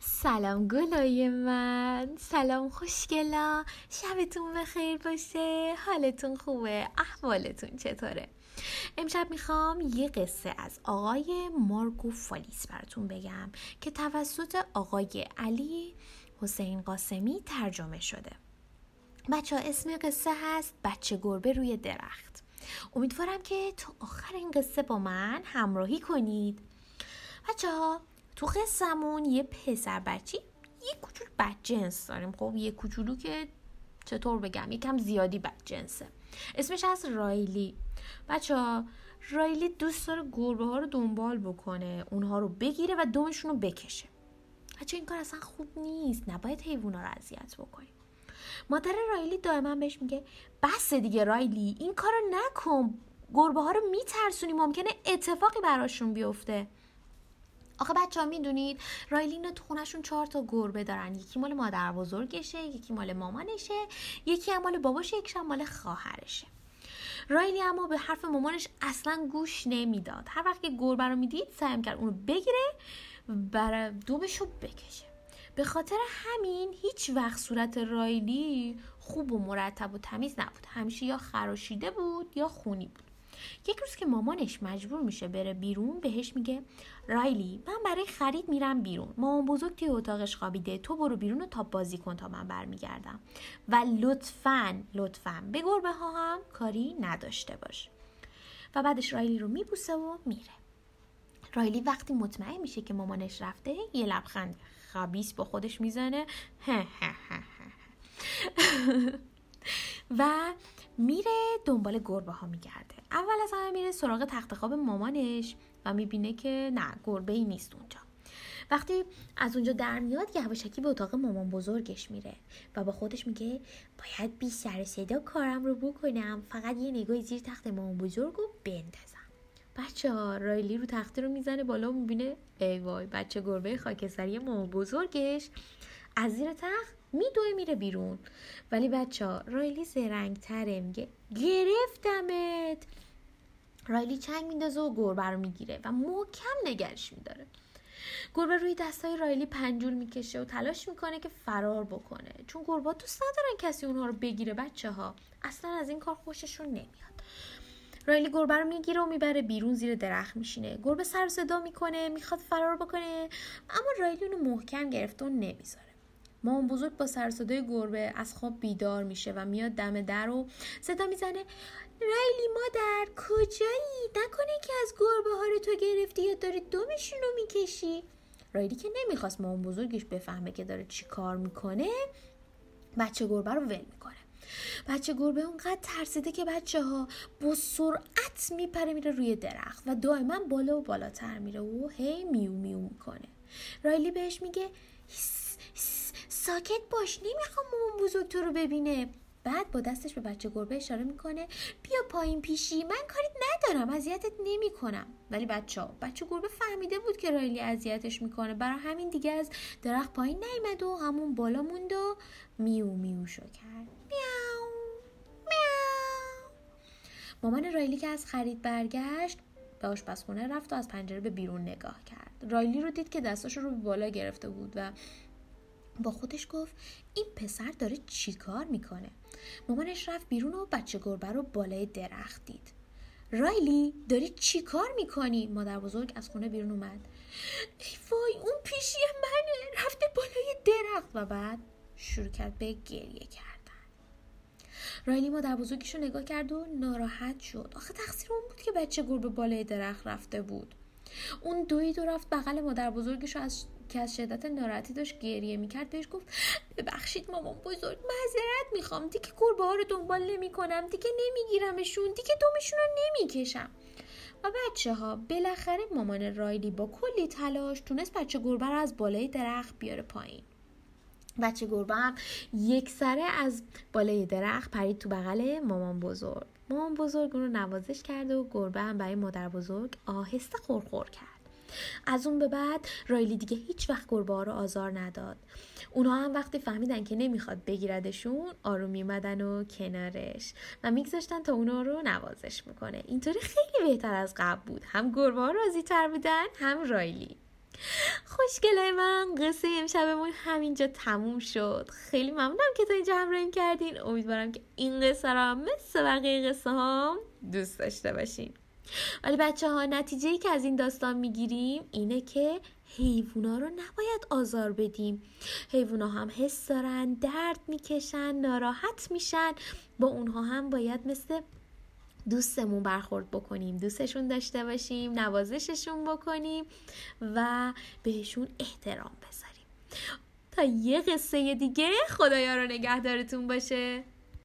سلام گلای من. سلام خوشگلا. شبتون بخیر باشه. حالتون خوبه. احوالتون چطوره؟ امشب می‌خوام یه قصه از آقای مارگو فالیس براتون بگم که توسط آقای علی حسین قاسمی ترجمه شده. بچه ها اسم قصه هست بچه گربه روی درخت. امیدوارم که تو آخر این قصه با من همراهی کنید. بچه ها تو قصهمون یه پسر بچی یه کوچولو جنس داریم. خب یه کوچولو که چطور بگم یکم زیادی جنسه. اسمش از رایلی. بچه ها رایلی دوست داره گربه ها رو دنبال بکنه اونها رو بگیره و دومشون رو بکشه. بچه این کار اصلا خوب نیست. نباید حیوونا رو اذیت بکنیم. مادر رایلی دائما بهش میگه بس دیگه رایلی این کارو نکن. گربه ها رو میترسونی ممکنه اتفاقی براشون بیفته. آخه بچه ها می‌دونید رایلین تو خونشون چهار تا گربه دارن. یکی مال مادر بزرگشه یکی مال مامانشه یکی مال باباشه یکی مال خواهرشه. رایلی اما به حرف مامانش اصلا گوش نمی‌داد. هر وقت که گربه رو می‌دید سعی کرد اونو بگیره بر دومش رو بکشه. به خاطر همین هیچ وقت صورت رایلی خوب و مرتب و تمیز نبود. همیشه یا خراشیده بود یا خونی بود. یک روز که مامانش مجبور میشه بره بیرون بهش میگه رایلی من برای خرید میرم بیرون. مامان بزرگ توی اتاقش خوابیده. تو برو بیرون و تا بازی کن تا من برمیگردم. و لطفا لطفا به گربه ها هم کاری نداشته باش. و بعدش رایلی رو میبوسه و میره. رایلی وقتی مطمئن میشه که مامانش رفته یه لبخند خبیس با خودش می‌زنه. و میره دنبال گربه ها میگرده. اول از همه میره سراغ تخت خواب مامانش و می‌بینه که نه گربه ای نیست اونجا. وقتی از اونجا در میاد یواشکی به اتاق مامان بزرگش میره و با خودش میگه باید بی سر صدا کارم رو بکنم فقط یه نگاه زیر تخت مامان بزرگ رو بندازم. بچه ها رایلی رو تخته رو می‌زنه بالا می‌بینه ای وای بچه گربه خاکستری مامان بزرگش. از زیر تخت میدوه میره بیرون. ولی بچه ها رایلی زرنگ تره میگه گرفتمت. رایلی چنگ میندازه و گربه رو می‌گیره و محکم نگرش میداره. گربه روی دستای رایلی پنجول می‌کشه و تلاش می‌کنه که فرار بکنه. چون گربه دوست ندارن کسی اونها رو بگیره بچه ها. اصلا از این کار خوششون نمیاد. رایلی گربه رو می‌گیره و می‌بره بیرون زیر درخت میشینه. گربه سر صدا می‌کنه می‌خواد فرار بکنه اما رایلی اونو محکم گرفته و نمی‌ذاره. مامان بزرگ با سر صدای گربه از خواب بیدار میشه و میاد دم در و صدا می‌زنه رایلی مادر کجایی؟ نکنه که از گربه ها رو تو گرفتی یا داری دومشون رو می‌کشی؟ رایلی که نمی‌خواست مامان بزرگش بفهمه که داره چی کار می‌کنه بچه گربه رو ول می‌کنه. بچه گربه اونقدر ترسیده که بچه ها با سرعت میپره میره روی درخت و دائما بالا و بالاتر میره و هی میو میو می‌کنه. رایلی بهش میگه ساکت باش نمی‌خوام مامان بزرگ تو رو ببینه. بعد با دستش به بچه گربه اشاره می‌کنه بیا پایین پیشی من کاریت ندارم اذیتت نمی‌کنم. ولی بچه ها بچه گربه فهمیده بود که رایلی اذیتش می‌کنه. برای همین دیگه از درخت پایین نیمد و همون بالا موند و میو میو شو کرد. میاو میاو. مامان رایلی که از خرید برگشت به آشپزخونه رفت و از پنجره به بیرون نگاه کرد. رایلی رو دید که دستاش رو به بالا گرفته بود و با خودش گفت این پسر داره چیکار می‌کنه؟ مامانش رفت بیرون و بچه گربه رو بالای درخت دید. رایلی داری چیکار می‌کنی؟ مادر بزرگ از خونه بیرون اومد. ای وای اون پیشی منه رفته بالای درخت. و بعد شروع کرد به گریه کردن. رایلی مادر بزرگیشو نگاه کرد و ناراحت شد. آخه تقصیر اون بود که بچه گربه بالای درخت رفته بود. اون دوید و رفت بغل مادر بزرگش از که از شدت ناراحتی داشت گریه می‌کرد بهش گفت ببخشید مامان بزرگ معذرت می‌خوام دیگه گربه ها رو دنبال نمی‌کنم دیگه نمیگیرمشون دیگه دومشون رو نمی‌کشم. و بچه ها بالاخره مامان رایلی با کلی تلاش تونست بچه گربه رو از بالای درخت بیاره پایین. بچه گربه هم یک سره از بالای درخت پرید تو بغل مامان بزرگ. مامان بزرگ اون رو نوازش کرده و گربه هم برای مادر بزرگ آهسته خورخور کرد. از اون به بعد رایلی دیگه هیچ وقت گربه ها رو آزار نداد. اونها هم وقتی فهمیدن که نمی‌خواد بگیردشون آروم میمدن و کنارش و میگذاشتن تا اونا رو نوازش می‌کنه. اینطوری خیلی بهتر از قبل بود. هم گربه ها راضی تر بودن هم رایلی. خوشگله من قصه امشبمون همینجا تموم شد. خیلی ممنونم که تا اینجا همراهیم کردین. امیدوارم که این قصه را مثل بقیه قصه هم دوست داشته باشین. ولی بچه ها نتیجه ای که از این داستان می‌گیریم اینه که حیوونا رو نباید آزار بدیم. حیوونا هم حس دارن درد می‌کشن ناراحت میشن. با اونها هم باید مثل دوستمون برخورد بکنیم. دوستشون داشته باشیم نوازششون بکنیم و بهشون احترام بذاریم. تا یه قصه دیگه خدایا رو نگهدارتون باشه.